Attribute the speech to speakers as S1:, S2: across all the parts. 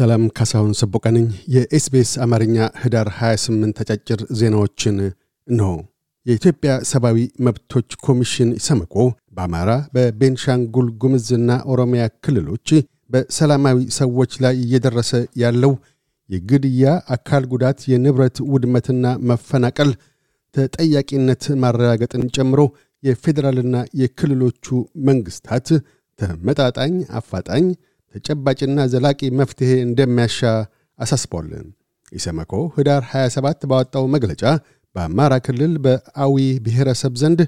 S1: ሰላም ካሳሁን ሰቦቃ ነኝ። የኤስቤስ አማርኛ ህዳር 28 አጫጭር ዜናዎችን እንሆ። የኢትዮጵያ ሰብአዊ መብቶች ኮሚሽን ሰመቆ በአማራ በቤንሻንጉል ጉምዝና ኦሮሚያ ክልሎች በሰላማዊ ሰዎች ላይ እየደረሰ ያለው የግድያ፣ አካል ጉዳት፣ የንብረት ውድመትና መፈናቀል ተጠያቂነት ማረጋገጥን ጨምሮ የፌዴራልና የክልሎቹ መንግስታት ተመጣጣኝ፣ አፋጣኝ፣ ተጨባጭና ዘላቂ መፍትሔ እንደሚያሻ አሳስቧል። ኢሰመኮ ህዳር 27 ባወጣው መግለጫ በአማራ ክልል በአዊ ብሔረሰብ ዘንድ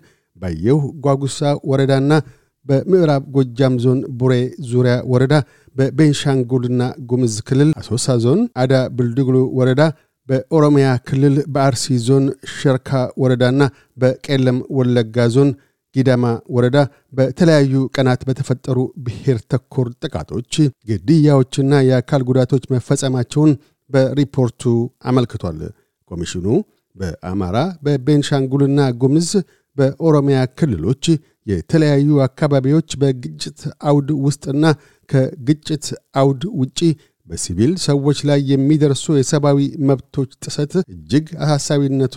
S1: ባየሁ ጓጉሳ ወረዳና በምዕራብ ጎጃም ዞን ቡሬ ዙሪያ ወረዳ በቤንሻንጉልና ጉምዝ ክልል አሶሳ ዞን አዳ ብልድግሉ ወረዳ በኦሮሚያ ክልል በአርሲ ዞን ሸርካ ወረዳና በቄለም ወለጋ ዞን ጊዳማ ወረዳ በተለያዩ ቀናት በተፈጠሩ ብሔር ተኮር ጥቃቶች፣ ግድያዎችና የአካል ጉዳቶች መፈጸማቸውን በሪፖርቱ አመልክቷል። ኮሚሽኑ በአማራ በቤንሻንጉልና ጉምዝ በኦሮሚያ ክልሎች የተለያዩ አካባቢዎች በግጭት አውድ ውስጥና ከግጭት አውድ ውጪ በሲቪል ሰዎች ላይ የሚደርሱ የሰብአዊ መብቶች ጥሰት እጅግ አሳሳቢነቱ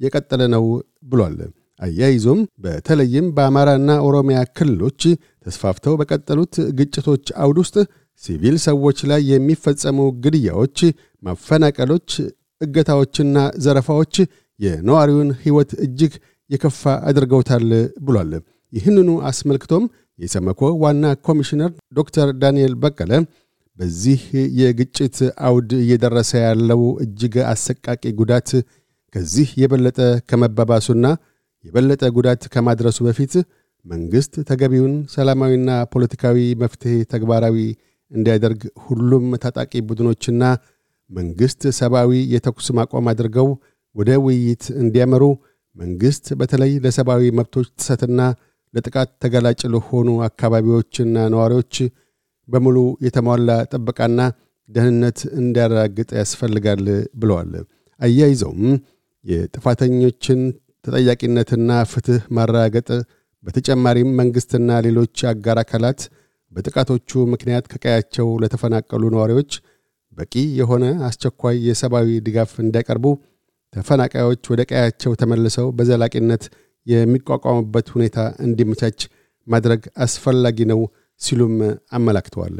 S1: የቀጠለ ነው ብሏል። አያይዞም በተለይም በአማራና ኦሮሚያ ክልሎች ተስፋፍተው በቀጠሉት ግጭቶች አውድ ውስጥ ሲቪል ሰዎች ላይ የሚፈጸሙ ግድያዎች፣ ማፈናቀሎች፣ እገታዎችና ዘረፋዎች የነዋሪውን ሕይወት እጅግ የከፋ አድርገውታል ብሏል። ይህንኑ አስመልክቶም የሰመኮ ዋና ኮሚሽነር ዶክተር ዳንኤል በቀለ በዚህ የግጭት አውድ እየደረሰ ያለው እጅግ አሰቃቂ ጉዳት ከዚህ የበለጠ ከመባባሱና የበለጠ ጉዳት ከማድረሱ በፊት መንግሥት ተገቢውን ሰላማዊና ፖለቲካዊ መፍትሔ ተግባራዊ እንዲያደርግ ሁሉም ታጣቂ ቡድኖችና መንግሥት ሰብአዊ የተኩስ ማቆም አድርገው ወደ ውይይት እንዲያመሩ መንግሥት በተለይ ለሰብአዊ መብቶች ጥሰትና ለጥቃት ተጋላጭ ለሆኑ አካባቢዎችና ነዋሪዎች በሙሉ የተሟላ ጥበቃና ደህንነት እንዲያረጋግጥ ያስፈልጋል ብለዋል። አያይዘውም የጥፋተኞችን ተጠያቂነትና ፍትሕ ማረጋገጥ በተጨማሪም መንግሥትና ሌሎች አጋር አካላት በጥቃቶቹ ምክንያት ከቀያቸው ለተፈናቀሉ ነዋሪዎች በቂ የሆነ አስቸኳይ የሰብአዊ ድጋፍ እንዲያቀርቡ፣ ተፈናቃዮች ወደ ቀያቸው ተመልሰው በዘላቂነት የሚቋቋሙበት ሁኔታ እንዲመቻች ማድረግ አስፈላጊ ነው ሲሉም አመላክተዋል።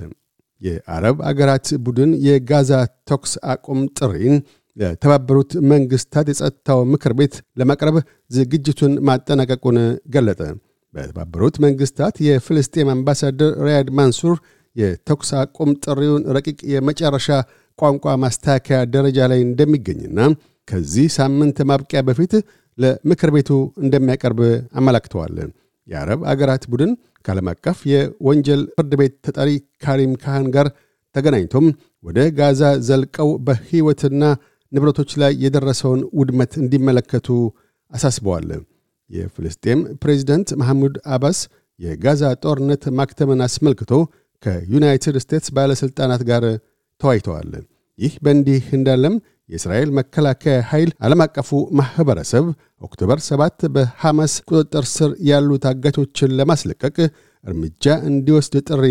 S1: የአረብ አገራት ቡድን የጋዛ ተኩስ አቁም ጥሪን ለተባበሩት መንግስታት የጸጥታው ምክር ቤት ለማቅረብ ዝግጅቱን ማጠናቀቁን ገለጠ። በተባበሩት መንግስታት የፍልስጤም አምባሳደር ሪያድ ማንሱር የተኩስ አቁም ጥሪውን ረቂቅ የመጨረሻ ቋንቋ ማስተካከያ ደረጃ ላይ እንደሚገኝና ከዚህ ሳምንት ማብቂያ በፊት ለምክር ቤቱ እንደሚያቀርብ አመላክተዋል። የአረብ አገራት ቡድን ከዓለም አቀፍ የወንጀል ፍርድ ቤት ተጠሪ ካሪም ካህን ጋር ተገናኝቶም ወደ ጋዛ ዘልቀው በሕይወትና ንብረቶች ላይ የደረሰውን ውድመት እንዲመለከቱ አሳስበዋል። የፍልስጤም ፕሬዚደንት መሐሙድ አባስ የጋዛ ጦርነት ማክተምን አስመልክቶ ከዩናይትድ ስቴትስ ባለሥልጣናት ጋር ተዋይተዋል። ይህ በእንዲህ እንዳለም የእስራኤል መከላከያ ኃይል ዓለም አቀፉ ማኅበረሰብ ኦክቶበር 7 በሐማስ ቁጥጥር ስር ያሉ ታጋቾችን ለማስለቀቅ እርምጃ እንዲወስድ ጥሪ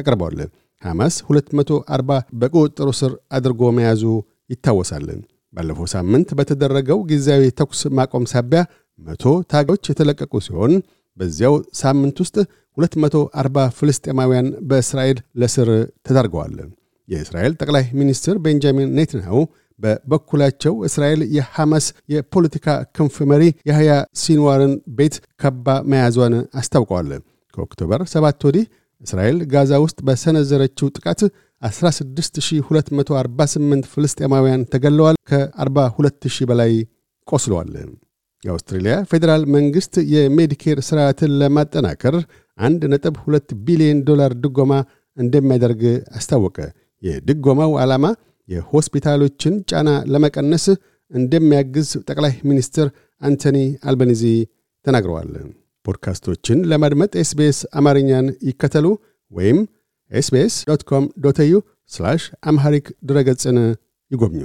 S1: አቅርበዋል። ሐማስ 240 በቁጥጥሩ ስር አድርጎ መያዙ ይታወሳል። ባለፈው ሳምንት በተደረገው ጊዜያዊ ተኩስ ማቆም ሳቢያ መቶ ታጋቾች የተለቀቁ ሲሆን በዚያው ሳምንት ውስጥ 240 ፍልስጤማውያን በእስራኤል ለእስር ተዳርገዋል። የእስራኤል ጠቅላይ ሚኒስትር ቤንጃሚን ኔትንያሁ በበኩላቸው እስራኤል የሐማስ የፖለቲካ ክንፍ መሪ የህያ ሲንዋርን ቤት ከብባ መያዟን አስታውቀዋል። ከኦክቶበር 7 ወዲህ እስራኤል ጋዛ ውስጥ በሰነዘረችው ጥቃት 16248 ፍልስጤማውያን ተገለዋል፣ ከ42000 በላይ ቆስለዋል። የአውስትሬልያ ፌዴራል መንግሥት የሜዲኬር ሥርዓትን ለማጠናከር 1.2 ቢሊዮን ዶላር ድጎማ እንደሚያደርግ አስታወቀ። የድጎማው ዓላማ የሆስፒታሎችን ጫና ለመቀነስ እንደሚያግዝ ጠቅላይ ሚኒስትር አንቶኒ አልበኒዚ ተናግረዋል። ፖድካስቶችን ለማድመጥ SBS አማርኛን ይከተሉ ወይም SBS dot com dot au Amharic ድረገጽን ይጎብኙ።